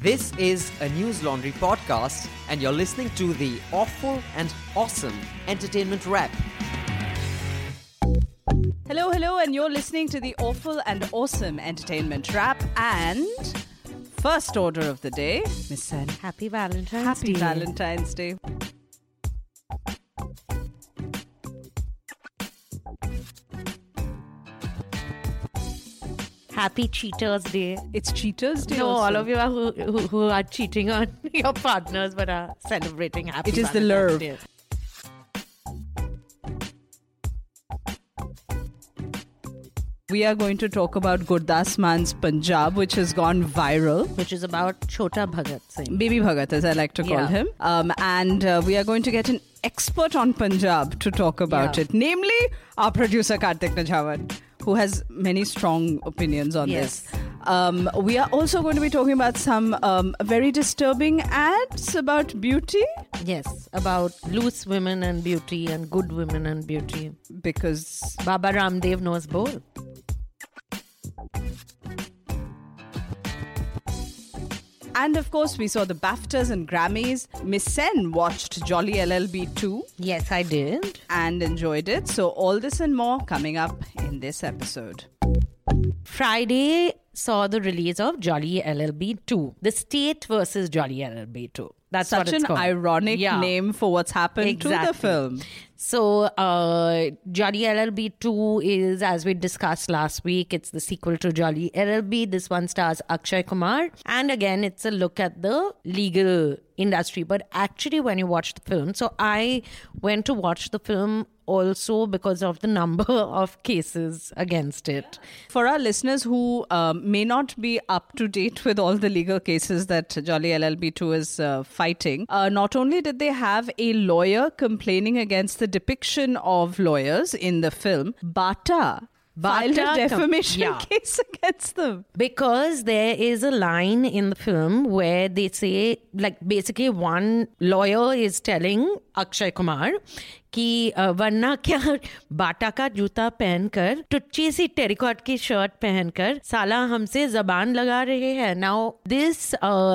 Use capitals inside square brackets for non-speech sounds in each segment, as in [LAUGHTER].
This is a News Laundry podcast, and you're listening to the awful and awesome entertainment wrap. Hello, hello, and you're listening to the awful and awesome entertainment wrap. And first order of the day, Miss Sen. Happy Valentine's Happy Day. Valentine's Day. Happy Cheaters Day. It's Cheaters Day. No, also. all of you are who, who, who are cheating on [LAUGHS] your partners but are celebrating Happy cheaters. It is the Valentine's lurve. Day. We are going to talk about Gurdas Mann's Punjab, which has gone viral. Which is about Chota Bhagat Singh. Baby Bhagat, as I like to call Yeah. him. Um, and uh, we are going to get an expert on Punjab to talk about Yeah. it, namely our producer Kartik Najawan, who has many strong opinions on Yes. this. Um, we are also going to be talking about some um, very disturbing ads about beauty Yes, about loose women and beauty and good women and beauty. because Baba Ramdev knows both. And of course, we saw the BAFTAs and Grammys. Miss Sen watched Jolly LLB 2 Yes, I did. and enjoyed it. So, all this and more coming up in this episode. Friday saw the release of Jolly LLB 2. The state versus Jolly LLB 2. That's what Such it's an called. ironic Yeah. name for what's happened to the film. So, uh, Jolly LLB 2 is, as we discussed last week, it's the sequel to Jolly LLB. This one stars Akshay Kumar. And again, it's a look at the legal industry. But actually, when you watch the film, so I went to watch the film also because of the number [LAUGHS] of cases against it. For our listeners who um, may not be up to date with all the legal cases that Jolly LLB2 is uh, fighting, uh, not only did they have a lawyer complaining against the depiction of lawyers in the film, Bata, filed a com- defamation yeah. [LAUGHS] case against them. Because there is a line in the film where they say, like, basically, one lawyer is telling Akshay Kumar कि वरना क्या बाटा का जूता पहनकर टुच्ची सी टेरिकॉट की shirt पहनकर साला हमसे जबान लगा रहे हैं। Now this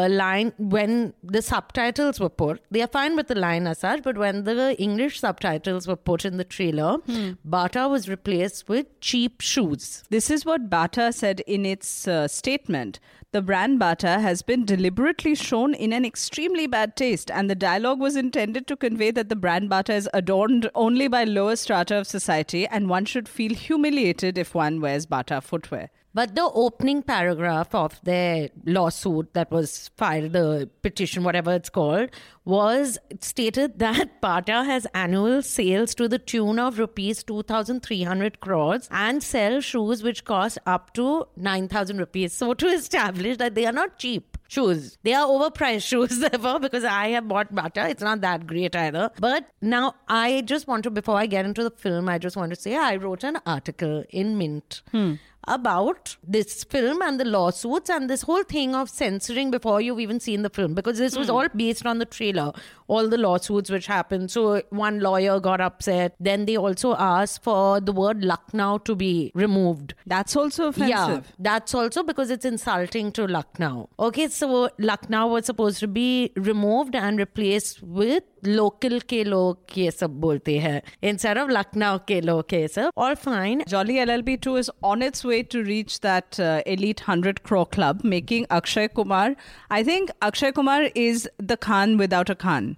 line when the subtitles were they are fine with the line असर but when the English subtitles were in the trailer Bata was replace with cheap shoes this is what Bata said in its statement The brand Bata has been deliberately shown in an extremely bad taste, and the dialogue was intended to convey that the brand Bata is adorned only by lower strata of society, and one should feel humiliated if one wears Bata footwear. But the opening paragraph of their lawsuit that was filed, the petition, whatever it's called, was stated [LAUGHS] that Bata has annual sales to the tune of rupees 2,300 crores and sell shoes which cost up to 9,000 rupees. So to establish that they are not cheap shoes. They are overpriced [LAUGHS] shoes, therefore, because I have bought Bata. It's not that great either. But now I just want to, before I get into the film, I just want to say I wrote an article in Mint hmm. About this film and the lawsuits and this whole thing of censoring before you've even seen the film. Because this was hmm. all based on the trailer all the lawsuits which happened. So one lawyer got upset. Then they also asked for the word lucknow to be removed. That's also offensive. yeah, that's also because it's insulting to Lucknow. Okay, so Lucknow was supposed to be removed and replaced with local ke log ye sab bolte hai instead of Lucknow ke log ye sab. All fine. Jolly LLB2 is on its way to reach that uh, elite 100 crore club, making Akshay Kumar. I think Akshay Kumar is the Khan without a Khan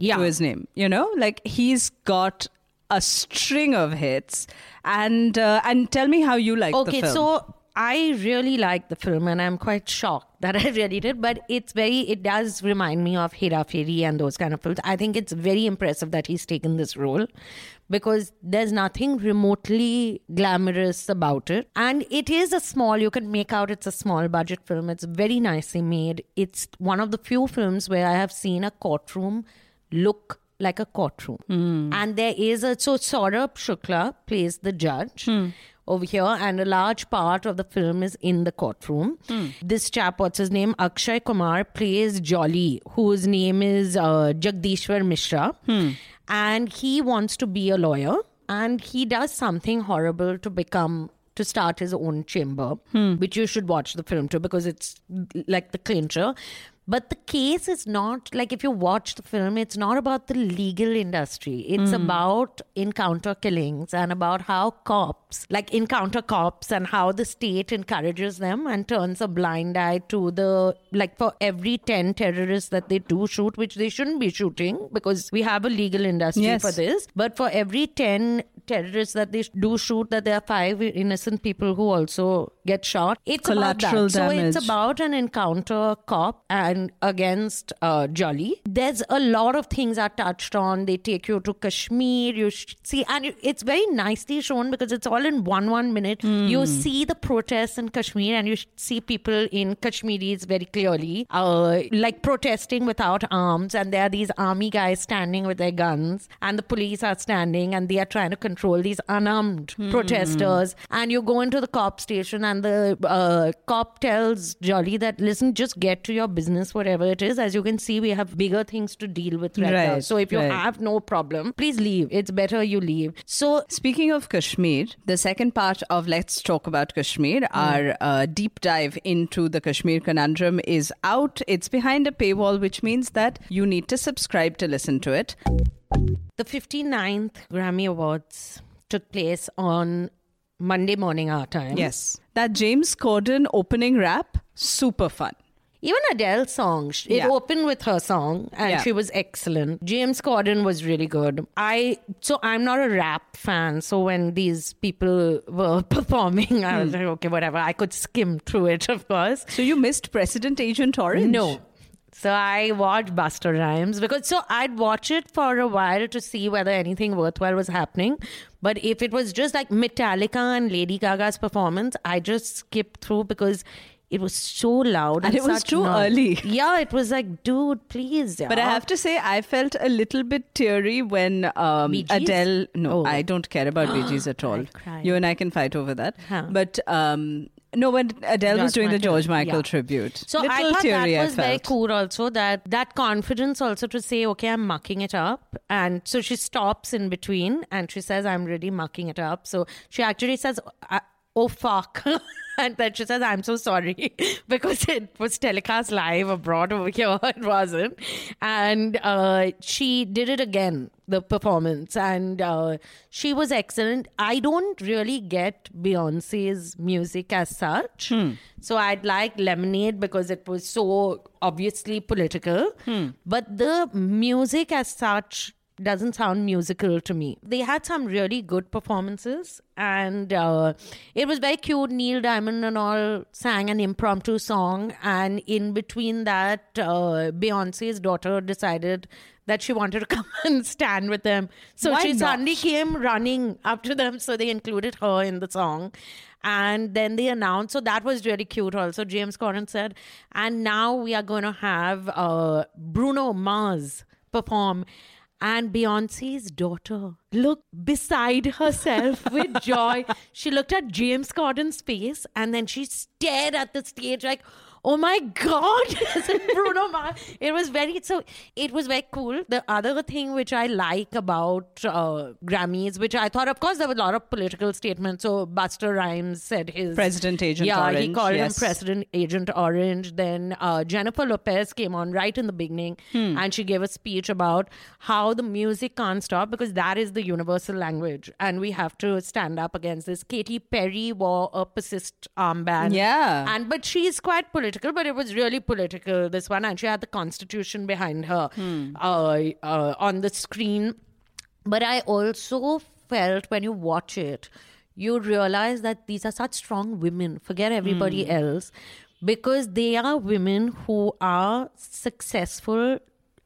Yeah. to his name. You know, like he's got a string of hits. And uh, and tell me how you like Okay, the film. so I really like the film and I'm quite shocked [LAUGHS] that I really did, but it's very, it does remind me of Hera Pheri and those kind of films. I think it's very impressive that he's taken this role because there's nothing remotely glamorous about it. And it is a small, you can make out it's a small budget film. It's very nicely made. It's one of the few films where I have seen a courtroom look like a courtroom. Hmm. And there is a, so Saurabh Shukla plays the judge hmm. Over here, and a large part of the film is in the courtroom. This chap, what's his name? Akshay Kumar plays Jolly, whose name is uh, Jagdishwar Mishra. And he wants to be a lawyer, and he does something horrible to become to start his own chamber, Hmm. which you should watch the film too because it's like the clincher. But the case is not like if you watch the film, it's not about the legal industry. It's Hmm. about encounter killings and about how cops, like encounter cops, and how the state encourages them and turns a blind eye to the, like for every 10 terrorists that they do shoot, which they shouldn't be shooting because we have a legal industry Yes. for this. But for every 10 terrorists that they do shoot, that there are five innocent people who also get shot. It's Collateral about that. So it's about an encounter cop and against uh, Jolly. There's a lot of things are touched on. They take you to Kashmir. You sh- see, and it's very nicely shown because it's all in one one minute. Hmm. You see the protests in Kashmir, and you see people in Kashmiris very clearly, uh, like protesting without arms, and there are these army guys standing with their guns, and the police are standing, and they are trying to control these unarmed Hmm. protesters. And you go into the cop station, and the uh, cop tells Jolly that, listen, just get to your business, whatever it is. As you can see, we have bigger things to deal with right, now. So if you right. have no problem, please leave. It's better you leave. So Speaking of Kashmir, the second part of Let's Talk About Kashmir, our uh, deep dive into the Kashmir conundrum, is out. It's behind a paywall, which means that you need to subscribe to listen to it. The 59th Grammy Awards took place on Monday morning our time. Yes. That James Corden opening rap, super fun. Even Adele's song, it Yeah. opened with her song and Yeah. she was excellent. James Corden was really good. I so I'm not a rap fan, so when these people were [LAUGHS] performing, I was Hmm. like, okay, whatever. I could skim through it, of course. So you missed President Agent Orange? No. So I watched Busta Rhymes because so I'd watch it for a while to see whether anything worthwhile was happening. But if it was just like Metallica and Lady Gaga's performance, I just skipped through because it was so loud And it was too noise. early. Yeah, it was like, dude, please. But I have to say, I felt a little bit teary when um, Adele. No, Oh. I don't care about Gees at [GASPS] all. You and I can fight over that. Huh. But um, no, when Adele was George doing the George Michael yeah. tribute, So little I thought teary that was very cool also that that confidence also to say, okay, I'm mucking it up. And so she stops in between and she says, I'm really mucking it up. So she actually says, "I- oh fuck. [LAUGHS] and then she says, I'm so sorry [LAUGHS] because it was telecast live abroad [LAUGHS] over here. It wasn't. And uh, she did it again, the performance. And uh, she was excellent. I don't really get Beyonce's music as such. So I'd like Lemonade because it was so obviously political. But the music as such doesn't sound musical to me. They had some really good performances and uh, it was very cute. Neil Diamond and all sang an impromptu song, and in between that, uh, Beyonce's daughter decided that she wanted to [LAUGHS] come and stand with them. So Why she not? suddenly came running up to them, so they included her in the song. And then they announced, so that was really cute. Also, James Corden said, and now we are going to have uh, Bruno Mars perform. And Beyonce's daughter looked beside herself [LAUGHS] with joy. She looked at James Corden's face and then she stared at the stage like, oh my God, it [LAUGHS] Bruno Mars? It was very, so it was very cool. The other thing which I like about uh, Grammys, which I thought, of course, there were a lot of political statements. So Busta Rhymes said his President Agent yeah, he Orange, called yes. him President Agent Orange. Then uh, Jennifer Lopez came on right in the beginning Hmm. and she gave a speech about how the music can't stop because that is the universal language and we have to stand up against this. Katy Perry wore a persist armband. Yeah. And but she's quite political, but it was really political, this one. And she had the constitution behind her Hmm. uh, uh, on the screen. But I also felt when you watch it, you realize that these are such strong women. Forget everybody else. Because they are women who are successful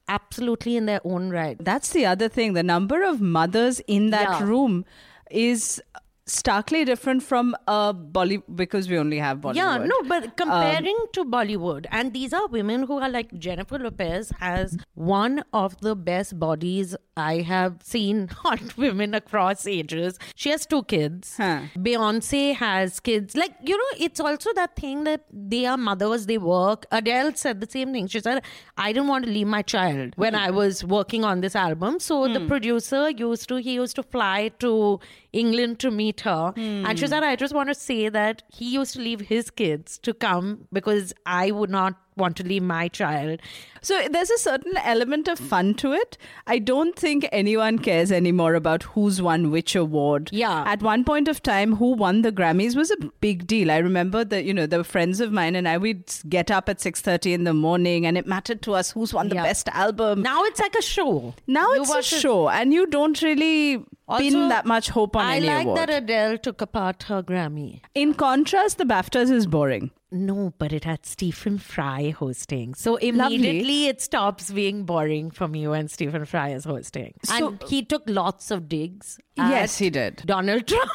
absolutely in their own right. That's the other thing. The number of mothers in that Yeah. room is starkly different from uh, Bolly because we only have Bollywood. Yeah, no, but comparing to Bollywood, and these are women who are like Jennifer Lopez has one of the best bodies I have seen [LAUGHS] hot women across ages. She has two kids. Huh. Beyonce has kids. Like, you know, it's also that thing that they are mothers, they work. Adele said the same thing. She said, I didn't want to leave my child when I was working on this album. So the hmm. producer used to, he used to fly to England to meet meet her. And she hmm. said, I just want to say that he used to leave his kids to come because I would not want to leave my child. So there's a certain element of fun to it. I don't think anyone cares anymore about who's won which award. Yeah. At one point of time, who won the Grammys was a big deal. I remember that you know the friends of mine and I would get up at six thirty in the morning, and it mattered to us who's won the Yeah. best album. Now it's like a show. Now You it's a it- show, and you don't really pin that much hope on I any like award. that Adele took apart her Grammy. In contrast, the BAFTAs is boring. No, but it had Stephen Fry hosting. So immediately it stops being boring from you when Stephen Fry is hosting. So- and he took lots of digs. Yes, he did. Donald [LAUGHS] Trump.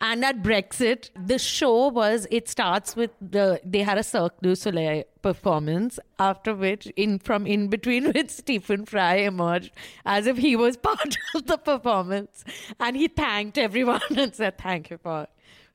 And at Brexit, the show was it starts with the they had a Cirque du Soleil performance, after which in from in between [LAUGHS] which Stephen Fry emerged as if he was [LAUGHS] part of the performance. And he thanked everyone [LAUGHS] and said, Thank you for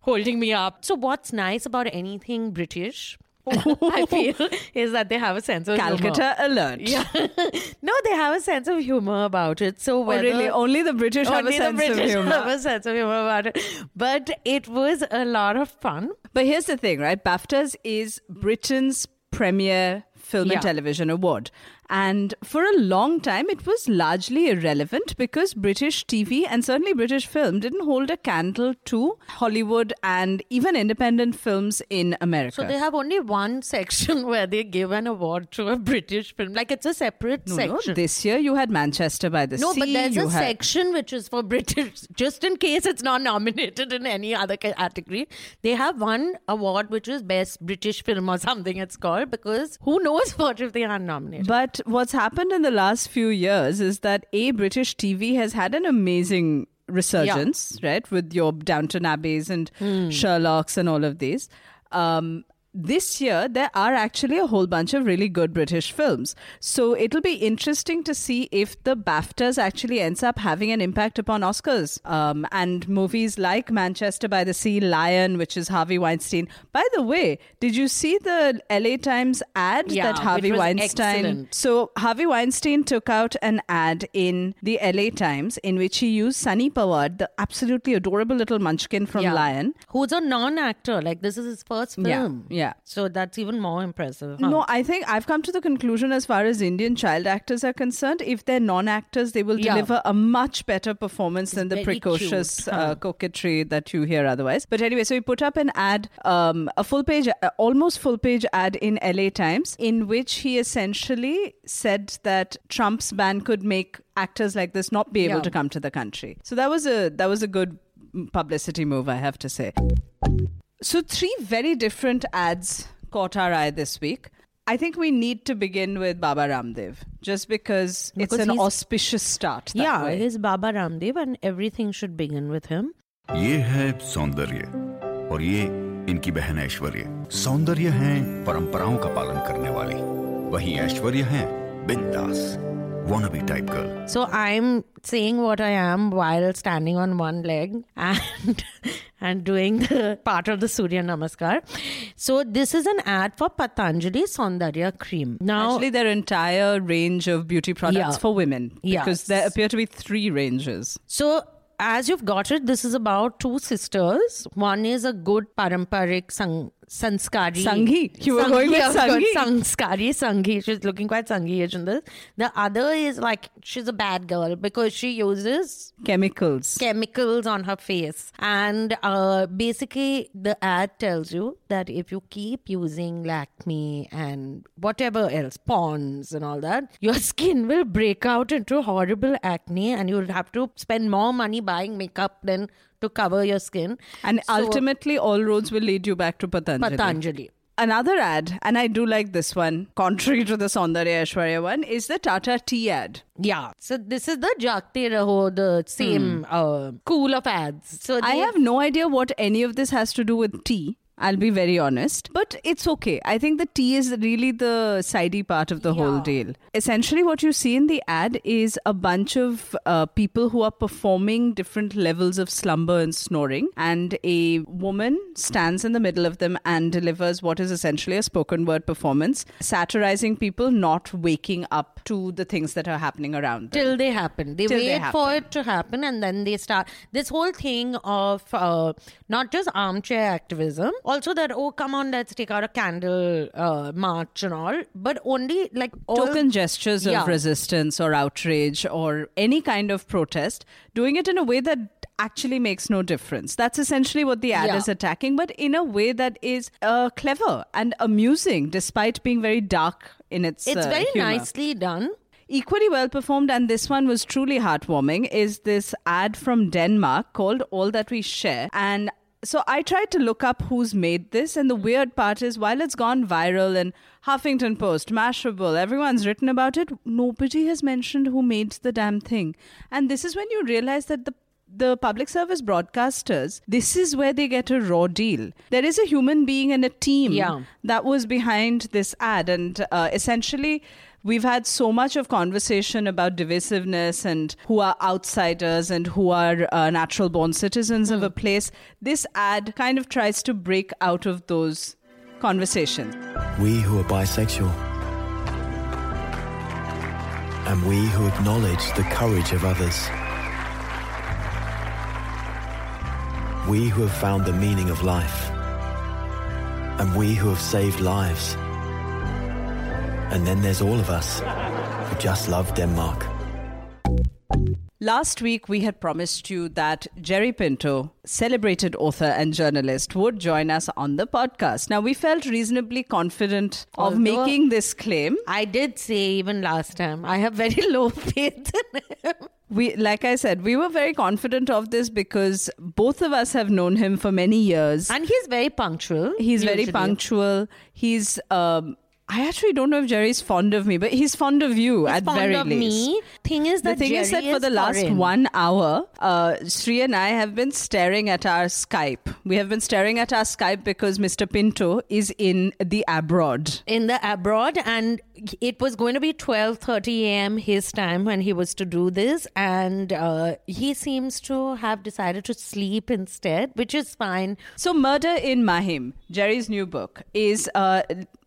holding me up. So what's nice about anything British, I feel, is that they have a sense of humor. Calcutta alert. Yeah. [LAUGHS] no, they have a sense of humor about it. So Oh, really? Only the British have a only the sense of British humor. have a sense of humor about it. But it was a lot of fun. But here's the thing, right? BAFTAs is Britain's premier film Yeah. and television award. And for a long time, it was largely irrelevant because British TV and certainly British film didn't hold a candle to Hollywood and even independent films in America. So they have only one section [LAUGHS] where they give an award to a British film. Like it's a separate no, no, section. this year you had Manchester by the No, Sea. No, but there's a had- section which is for British, [LAUGHS] just in case it's not nominated in any other category. They have one award which is Best British Film or something it's called because who knows [LAUGHS] what if they are nominated. But what's happened in the last few years is that a British TV has had an amazing resurgence, right, with your Downton Abbeys and Sherlock's and all of these. Um, this year, there are actually a whole bunch of really good British films. So it'll be interesting to see if the BAFTAs actually ends up having an impact upon Oscars. Um, and movies like Manchester by the Sea, Lion, which is Harvey Weinstein. By the way, did you see the LA Times ad Yeah, that Harvey which was Weinstein? excellent. So Harvey Weinstein took out an ad in the LA Times in which he used Sunny Pawar, the absolutely adorable little munchkin from Yeah. Lion. Who's a non-actor? Like this is his first film. Yeah, yeah. So that's even more impressive. huh? No, I think I've come to the conclusion as far as Indian child actors are concerned, if they're non actors, they will Yeah. deliver a much better performance than the precocious cute, uh, coquetry that you hear otherwise. But anyway, so he put up an ad, um, a full page, uh, almost full page ad in LA Times, in which he essentially said that Trump's ban could make actors like this not be able Yeah. to come to the country. So that was a that was a good publicity move, I have to say. So, three very different ads caught our eye this week. I think we need to begin with Baba Ramdev just because, Because it's an he's- auspicious start. That yeah, way. he's Baba Ramdev and everything should begin with him. ये है सौंदर्य और ये इनकी बहन ऐश्वर्य सौंदर्य है परंपराओं का पालन करने वाली वहीं ऐश्वर्य है बिंदास wannabe type girl So I'm saying what I am while standing on one leg and [LAUGHS] and doing the part of the Surya Namaskar. So this is an ad for Patanjali Saundarya cream. Now Actually, their entire range of beauty products Yeah. for women Yeah. because there appear to be three ranges. So, as you've got it, this is about two sisters. One is a good paramparik sang, sanskari. Sanghi. You were going with Sanghi. Sanskari, Sanghi. She's looking quite Sanghi-ish in this. The other is like, she's a bad girl because she uses Chemicals. chemicals on her face. And uh, basically, the ad tells you that if you keep using Lakme and whatever else, Pond's and all that, your [LAUGHS] skin will break out into horrible acne and you'll have to spend more money buying makeup than to cover your skin. and So, ultimately, all roads will lead you back to Patanjali. Patanjali. Another ad, and I do like this one, contrary to the Saundarya Aishwarya one, is the Tata tea ad. Yeah. So this is the Jagte Raho, the same uh, cool of ads. So I have no idea what any of this has to do with tea. I'll be very honest. But it's okay. I think the tea is really the sidey part of the whole deal. Essentially, what you see in the ad is a bunch of uh, people who are performing different levels of slumber and snoring. And a woman stands in the middle of them and delivers what is essentially a spoken word performance, satirizing people not waking up to the things that are happening around them. till they happen. They Till wait they for it to happen and then they start. This whole thing of uh, not just armchair activism, also that, oh, come on, let's take out a candle uh, march and all, but only like all. token gestures of resistance or outrage or any kind of protest, doing it in a way that actually makes no difference. That's essentially what the ad Yeah. is attacking, but in a way that is uh, clever and amusing, despite being very dark in its. It's uh, very humor. nicely done. Equally well performed, and this one was truly heartwarming, is this ad from Denmark called All That We Share. And so I tried to look up who's made this, and the weird part is while it's gone viral and Huffington Post, Mashable, everyone's written about it, nobody has mentioned who made the damn thing. And this is when you realize that the the public service broadcasters, this is where they get a raw deal. There is a human being and a team Yeah. that was behind this ad. And uh, essentially, we've had so much of conversation about divisiveness and who are outsiders and who are uh, natural born citizens of a place. This ad kind of tries to break out of those conversations. We who are bisexual. And we who acknowledge the courage of others. We who have found the meaning of life. And we who have saved lives. And then there's all of us who just love Denmark. Last week, we had promised you that Jerry Pinto, celebrated author and journalist, would join us on the podcast. Now, we felt reasonably confident of Although- making this claim. I did say even last time, I have very [LAUGHS] low faith in him. We, like I said, we were very confident of this because both of us have known him for many years. And he's very punctual. He's very punctual. He's. Um, I actually don't know if Jerry's fond of me, but he's fond of you He's at fond very of least. me. Thing is The that thing is that Jerry for the last foreign. one hour, uh, Sri and I have been staring at our Skype. We have been staring at our Skype because Mr. Pinto is in the abroad. in the abroad and it was going to be 12:30 a.m. his time when he was to do this and uh, he seems to have decided to sleep instead which is fine So, Murder in Mahim, Jerry's new book, is uh,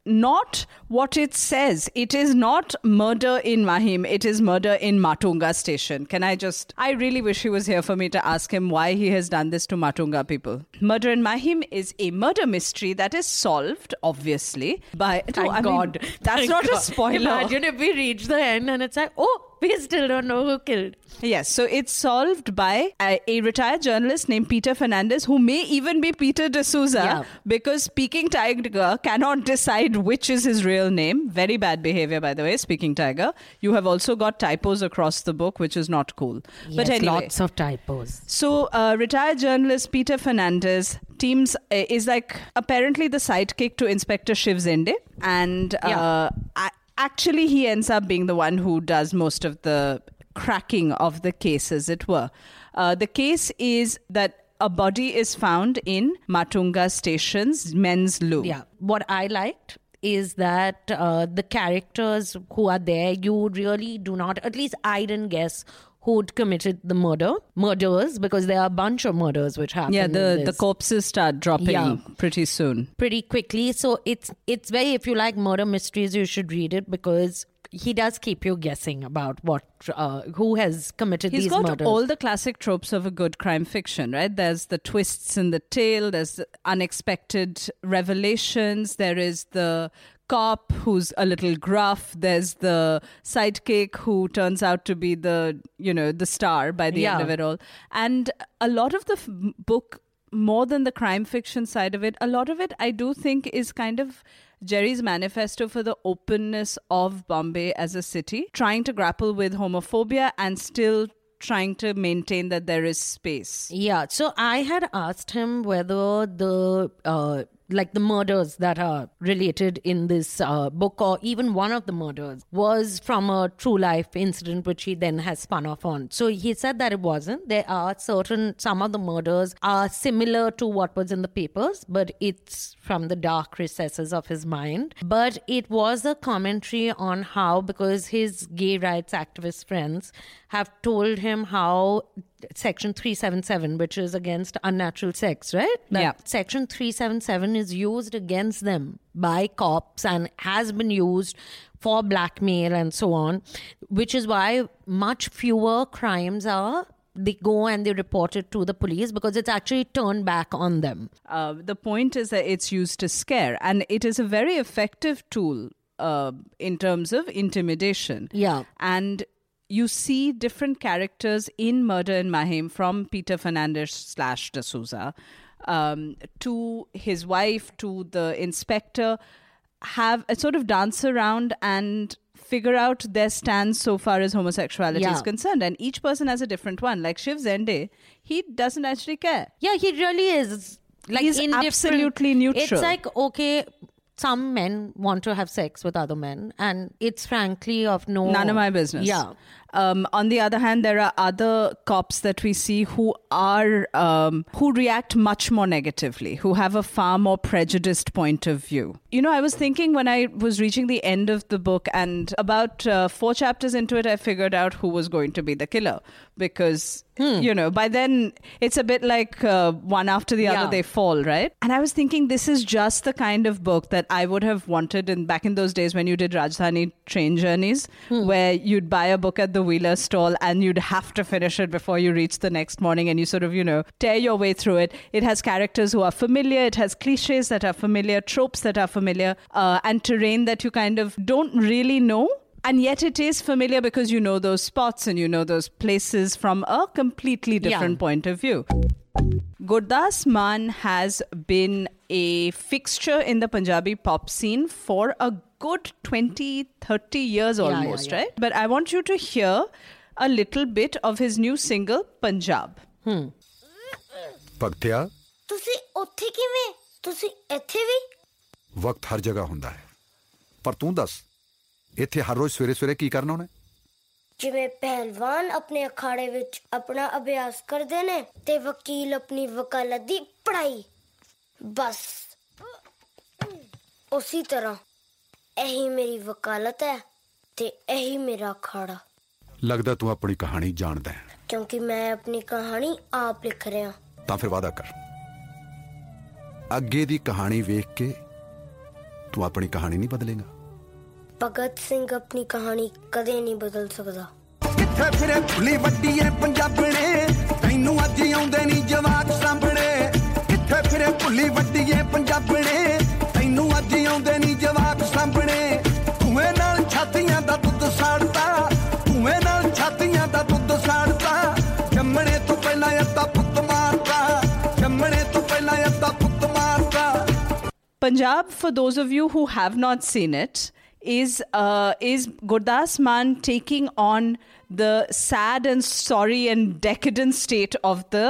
not what it says. It is not murder in Mahim. It is murder in Matunga station. Can I just? I really wish he was here for me to ask him why he has done this to Matunga people. Murder in Mahim is a murder mystery that is solved, obviously, by. thank No, I mean, god that's Thank not a God. spoiler. imagine if we reach the end and it's like oh we still don't know who killed Yes, so it's solved by a, a retired journalist named Peter Fernandez, who may even be Peter D'Souza, Yeah. because Speaking Tiger cannot decide which is his real name. Very bad behavior, by the way, Speaking Tiger. You have also got typos across the book, which is not cool. but Yes, anyway. lots of typos So, uh, retired journalist Peter Fernandez teams uh, is like apparently the sidekick to Inspector Shiv Zende, and uh, Yeah. a- actually he ends up being the one who does most of the cracking of the case, as it were. Uh, the case is that a body is found in Matunga Station's men's loo. yeah what i liked is that uh, the characters who are there you really do not at least i didn't guess who'd committed the murder murders because there are a bunch of murders which happen Yeah, the, the corpses start dropping Yeah. pretty soon. pretty quickly. So it's it's very if you like murder mysteries, you should read it because he does keep you guessing about what uh, who has committed He's these got murders. all the classic tropes of a good crime fiction, right? There's the twists in the tale, there's the unexpected revelations, there is the cop who's a little gruff, there's the sidekick who turns out to be the, you know, the star by the end of it all. And a lot of the f- book more than the crime fiction side of it, a lot of it I do think is kind of Jerry's manifesto for the openness of Bombay as a city, trying to grapple with homophobia and still trying to maintain that there is space. Yeah. So I had asked him whether the uh, like the murders that are related in this uh, book, or even one of the murders, was from a true life incident, which he then has spun off on. So he said that it wasn't. There are certain, some of the murders are similar to what was in the papers, but it's from the dark recesses of his mind. But it was a commentary on how, because his gay rights activist friends have told him how section 377 which is against unnatural sex right that Yeah. section 377 is used against them by cops and has been used for blackmail and so on which is why much fewer crimes are they go and they report it to the police because it's actually turned back on them Uh, the point is that it's used to scare, and it is a very effective tool uh, in terms of intimidation. Yeah. And you see different characters in Murder in Mahim from Peter Fernandez slash D'Souza um, to his wife to the inspector have a sort of dance around and figure out their stance so far as homosexuality is concerned. And each person has a different one. Like Shiv Zende, he doesn't actually care. Yeah, he really is. Like He's absolutely neutral. It's like okay, some men want to have sex with other men, and it's frankly of no None of my business. Yeah, Um, on the other hand, there are other cops that we see who are um, who react much more negatively, who have a far more prejudiced point of view. You know, I was thinking when I was reaching the end of the book, and about uh, four chapters into it, I figured out who was going to be the killer because you know by then it's a bit like uh, one after the other they fall, right? And I was thinking this is just the kind of book that I would have wanted in back in those days when you did Rajdhani train journeys, where you'd buy a book at the Wheeler stall and you'd have to finish it before you reach the next morning, and you sort of you know tear your way through it. It has characters who are familiar, it has cliches that are familiar, tropes that are familiar, uh, and terrain that you kind of don't really know. And yet it is familiar because you know those spots and you know those places from a completely different Yeah. point of view. Gurdas Mann has been a fixture in the Punjabi pop scene for a good 20, 30 years yeah, almost, yeah. right? But I want you to hear a little bit of his new single, Punjab. ਭਗਤਿਆ ਤੁਸੀਂ ਉੱਥੇ ਕਿਵੇਂ ਤੁਸੀਂ ਇੱਥੇ ਵੀ ਵਕਤ ਹਰ ਜਗ੍ਹਾ ਹੁੰਦਾ ਹੈ ਪਰ ਤੂੰ ਦੱਸ ਇੱਥੇ ਹਰ ਰੋਜ਼ ਸਵੇਰੇ ਸਵੇਰੇ ਕੀ ਕਰਨਾ ਉਹਨੇ ਜਿਵੇਂ ਪਹਿਲਵਾਨ ਆਪਣੇ ਅਖਾੜੇ ਵਿੱਚ ਆਪਣਾ ਅਭਿਆਸ ਕਰਦੇ ਨੇ ਤੇ ਵਕੀਲ ਆਪਣੀ ਵਕਾਲਤ ਦੀ ਪੜ੍ਹਾਈ ਬਸ। ਉਸੇ ਤਰ੍ਹਾਂ ਇਹੀ ਮੇਰੀ ਵਕਾਲਤ ਹੈ ਤੇ ਇਹੀ ਮੇਰਾ ਅਖਾੜਾ। ਲੱਗਦਾ ਤੂੰ ਆਪਣੀ ਕਹਾਣੀ ਜਾਣਦਾ ਹੈ। ਕਿਉਂਕਿ ਮੈਂ ਆਪਣੀ ਕਹਾਣੀ ਆਪ ਲਿਖ ਰਿਹਾ। ਤਾਂ ਫਿਰ ਵਾਦਾ ਕਰ। ਅੱਗੇ ਦੀ ਕਹਾਣੀ ਵੇਖ ਕੇ ਤੂੰ ਆਪਣੀ ਕਹਾਣੀ ਨਹੀਂ ਬਦਲੇਗਾ। ਭਗਤ ਸਿੰਘ ਆਪਣੀ ਕਹਾਣੀ ਕਦੇ ਨਹੀਂ ਬਦਲ ਸਕਦਾ। ਕਿੱਥੇ ਫਿਰੇ ਭੁੱਲੀ ਵੱਡੀ ਏ ਪੰਜਾਬਣੇ? ਤੈਨੂੰ ਅੱਜ ਆਉਂਦੇ ਨਹੀਂ ਜਵਾਕ ਸਾਂਭਣੇ। ਭੁੱਲੀ ਵੱਡੀਏ ਪੰਜਾਬਣੇ ਤੈਨੂੰ ਅੱਜ ਆਉਂਦੇ ਨਹੀਂ ਜਵਾਬ ਸਾਹਮਣੇ ਧੂਏ ਨਾਲ ਛਾਤੀਆਂ ਦਾ ਦੁੱਧ ਸਾੜਦਾ ਧੂਏ ਨਾਲ ਛਾਤੀਆਂ ਦਾ ਦੁੱਧ ਸਾੜਦਾ ਜੰਮਣੇ ਤੋਂ ਪਹਿਲਾਂ ਪੁੱਤ ਮਾਰਦਾ ਜੰਮਣੇ ਤੋਂ ਪਹਿਲਾਂ ਪੁੱਤ ਮਾਰਦਾ Punjab, for those of you who have not seen it, is uh, is Gurdas Mann taking on the sad and sorry and decadent state of the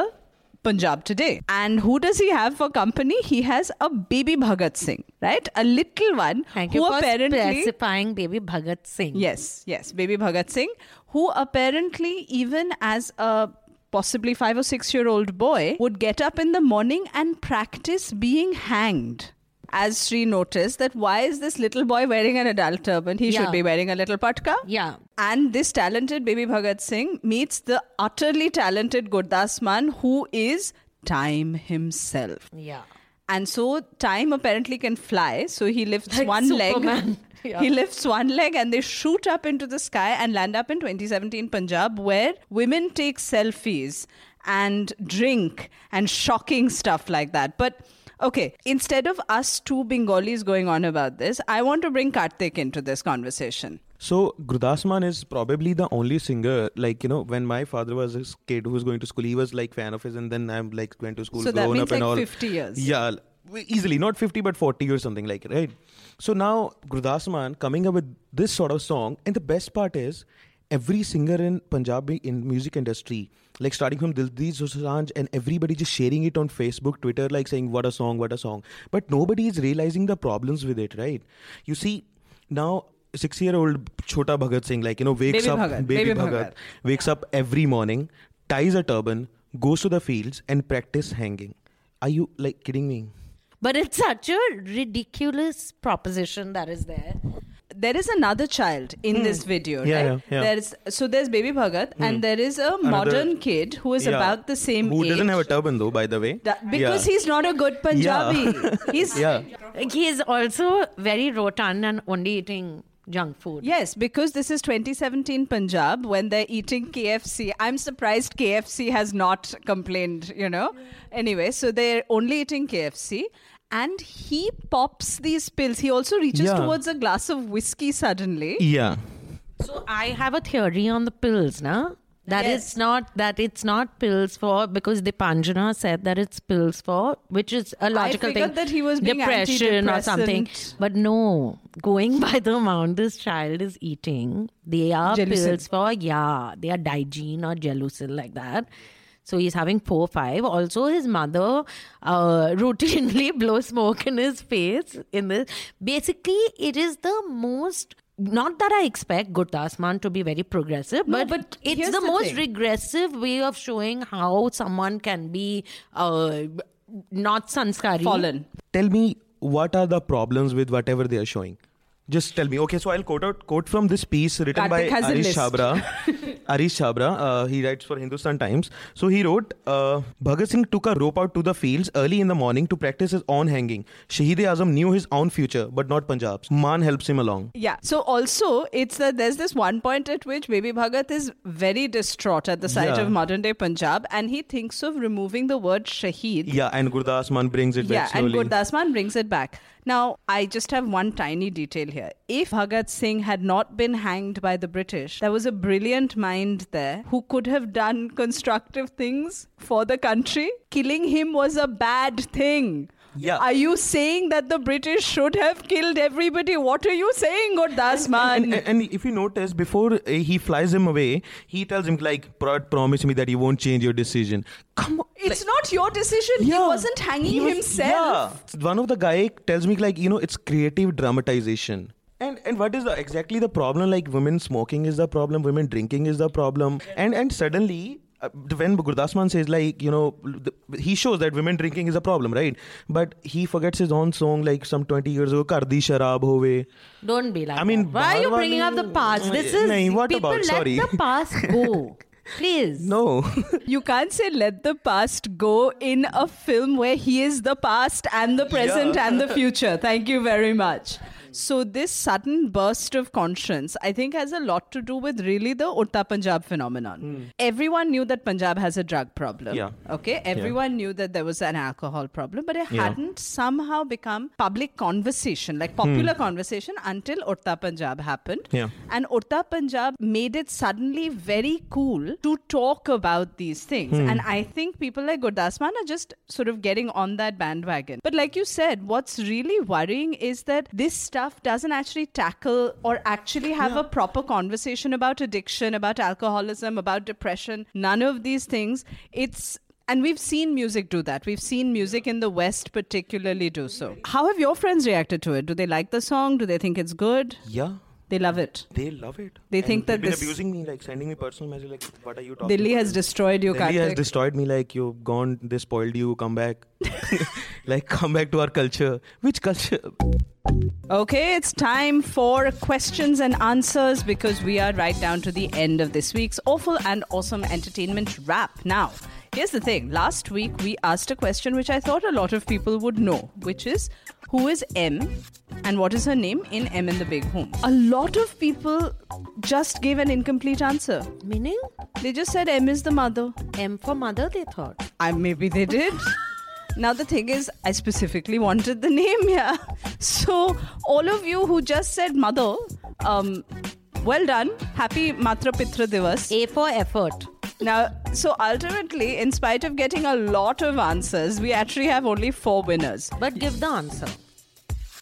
Punjab today. And who does he have for company? He has a baby Bhagat Singh, right? A little one thank who you for apparently specifying baby Bhagat Singh. Yes, yes, baby Bhagat Singh, who apparently, even as a possibly five or six year old boy, would get up in the morning and practice being hanged. As Sri noticed, that why is this little boy wearing an adult turban? He should be wearing a little patka. Yeah. And this talented baby Bhagat Singh meets the utterly talented Gurdas who is time himself. Yeah. And so time apparently can fly. So he lifts Like one Superman. [LAUGHS] leg. Yeah. He lifts one leg and they shoot up into the sky and land up in 2017 Punjab, where women take selfies and drink and shocking stuff like that. But okay, instead of us two Bengalis going on about this, I want to bring Karthik into this conversation. So Gurdas Mann is probably the only singer. Like you know, when my father was a kid who was going to school, he was like fan of his, and then I'm like went to school, So grown up and like all. 50 years. Yeah, easily not 50 but 40 or something like it, right? So now Gurdas Mann coming up with this sort of song, and the best part is, every singer in Punjabi in music industry, like starting from Diljit Dosanjh and everybody just sharing it on Facebook, Twitter, like saying what a song, what a song. But nobody is realizing the problems with it, right? You see, now six-year-old Chota Bhagat Singh, like you know, wakes Baby up, Bhagat, baby, Baby Bhagat, Bhagat. wakes up every morning, ties a turban, goes to the fields and practice hanging. Are you like kidding me? But it's such a ridiculous proposition that is there. There is another child in this video, Hmm. Yeah, right? yeah, yeah. There's so there's baby Bhagat and there is a modern kid who is Yeah. about the same age. Who age. doesn't have a turban though, by the way. That- because Yeah. he's not a good Punjabi. [LAUGHS] He's Yeah. He is also very rotund and only eating junk food. Yes, because this is 2017 Punjab when they're eating KFC. I'm surprised KFC has not complained, you know. Anyway, so they're only eating KFC and he pops these pills. He also reaches Yeah. towards a glass of whiskey suddenly. Yeah. So I have a theory on the pills, now. That Yes. it's not that it's not pills for because Deepanjana said that it's pills for which is a logical figured thing. that he was being depression or something. But no, going [LAUGHS] by the amount this child is eating, they are Gelusil. pills for yeah, they are Digene or Gelusil like that. So he's having four five. Also, his mother uh, [LAUGHS] routinely blows smoke in his face. In this, basically, it is the most. Not that I expect Gurdas Mann to be very progressive, No, but, but it's the, the most thing. regressive way of showing how someone can be uh, not sanskari. Fallen. Tell me what are the problems with whatever they are showing. Just tell me. Okay, so I'll quote out quote from this piece written by Arish list. Chabra. [LAUGHS] Arish Chabra. Uh, he writes for Hindustan Times. So he wrote, uh, Bhagat Singh took a rope out to the fields early in the morning to practice his own hanging. Shahid Azam knew his own future, but not Punjab's. Mann helps him along. Yeah. So also, it's that there's this one point at which Baby Bhagat is very distraught at the sight Yeah. of modern day Punjab, and he thinks of removing the word Shahid. Yeah, and Gurdas Mann brings it back Yeah, back and slowly. Gurdas Mann brings it back. Now, I just have one tiny detail here. If Bhagat Singh had not been hanged by the British, there was a brilliant mind there who could have done constructive things for the country. Killing him was a bad thing. Yeah. Are you saying that the British should have killed everybody? What are you saying, Gurdas Mann? and, and, and if you notice, before uh, he flies him away, he tells him like, "Pro- "Promise me that you won't change your decision." Come on, it's not your decision. He wasn't hanging He was- himself. Yeah. One of the guy tells me like, you know, it's creative dramatization. And and what is the, exactly the problem? Like women smoking is the problem, women drinking is the problem, and and suddenly. Uh, when Gurdas Mann says like you know the, he shows that women drinking is a problem right but he forgets his own song like some 20 years ago Kar Di Sharab Hove Don't be like I mean. Why are you bringing up the past? This is Nahin, what people about- let sorry. the past [LAUGHS] go. Please. no [LAUGHS] You can't say let the past go in a film where he is the past and the present Yeah. and the future. Thank you very much. So, this sudden burst of conscience, I think, has a lot to do with really the Udta Punjab phenomenon. Everyone knew that Punjab has a drug problem. Hmm. Yeah. Okay. Everyone knew that there was an alcohol problem, but it Yeah. hadn't somehow become public conversation, like popular conversation, until Udta Punjab happened. Hmm. Yeah. And Udta Punjab made it suddenly very cool to talk about these things. Hmm. And I think people like Gurdas Mann are just sort of getting on that bandwagon. But like you said, what's really worrying is that this stuff doesn't actually tackle or actually have a proper conversation about addiction, about alcoholism, about depression. None of these things. It's and we've seen music do that. We've seen music in the West particularly do so. How have your friends reacted to it? Do they like the song? Do they think it's good? yeah They love it. they love it They And think that they've been this- abusing me like sending me personal message like what are you talking Delhi about? has destroyed you, Delhi has destroyed me like you've gone they spoiled you come back [LAUGHS] [LAUGHS] like come back to our culture which culture Okay, it's time for questions and answers because we are right down to the end of this week's awful and awesome entertainment wrap. Now, here's the thing. Last week we asked a question which I thought a lot of people would know, which is who is M and what is her name in Em and the Big Hoom? A lot of people just gave an incomplete answer. Meaning? They just said M is the mother. M for mother, they thought. I maybe they did. [LAUGHS] Now the thing is, I specifically wanted the name, [LAUGHS] yeah. So all of you who just said mother, um, well done. Happy Matra Pitra Divas. A for effort. Now, so ultimately, in spite of getting a lot of answers, we actually have only four winners. But give the answer.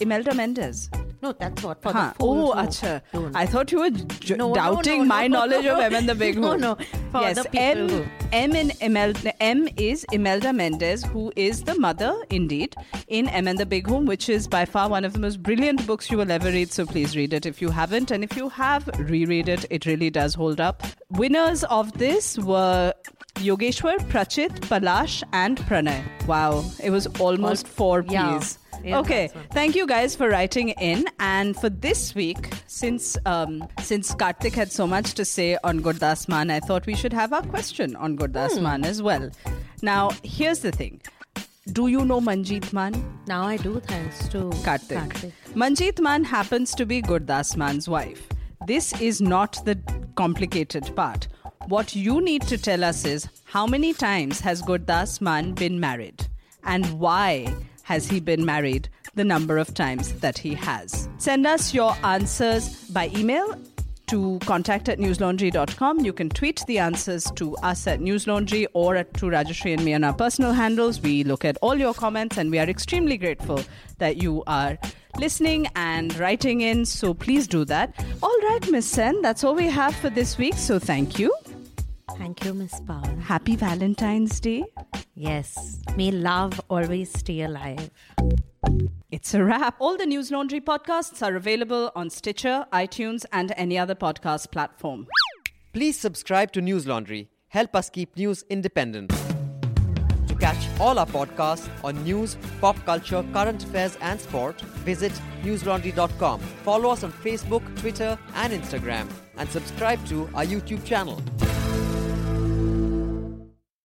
Imelda Mendez. No, that's what for Huh. the fools Oh, who acha. don't. I thought you were No, no, doubting no, my no. knowledge of M and the Big [LAUGHS] No, Home. no. For yes, the M, who- M in Imelda, M is Imelda Mendez, who is the mother, indeed, in Em and the Big Hoom, which is by far one of the most brilliant books you will ever read. So please read it if you haven't, and if you have, reread it. It really does hold up. Winners of this were Yogeshwar, Prachit, Palash, and Pranay. Wow, it was almost four yeah. P's. Yeah, okay, thank you guys for writing in. And for this week, since um, since Karthik had so much to say on Gurdas Mann, I thought we should have our question on Gurdas Hmm. Man as well. Now, here's the thing. Do you know Manjeet Mann? Now I do, thanks to Kartik. Karthik. Manjeet Mann happens to be Gurdas Mann's wife. This is not the complicated part. What you need to tell us is how many times has Gurdas Mann been married? And why has he been married the number of times that he has? Send us your answers by email to contact at newslaundry.com. You can tweet the answers to us at newslaundry or at, to Rajyasree and me on our personal handles. We look at all your comments and we are extremely grateful that you are listening and writing in. So please do that. All right, Miss Sen, that's all we have for this week. So thank you. Thank you, Miss Pal. Happy Valentine's Day. Yes, may love always stay alive. It's a wrap. All the News Laundry podcasts are available on Stitcher, iTunes, and any other podcast platform. Please subscribe to News Laundry. Help us keep news independent. To catch all our podcasts on news, pop culture, current affairs, and sport, visit newslaundry.com. Follow us on Facebook, Twitter, and Instagram, and subscribe to our YouTube channel.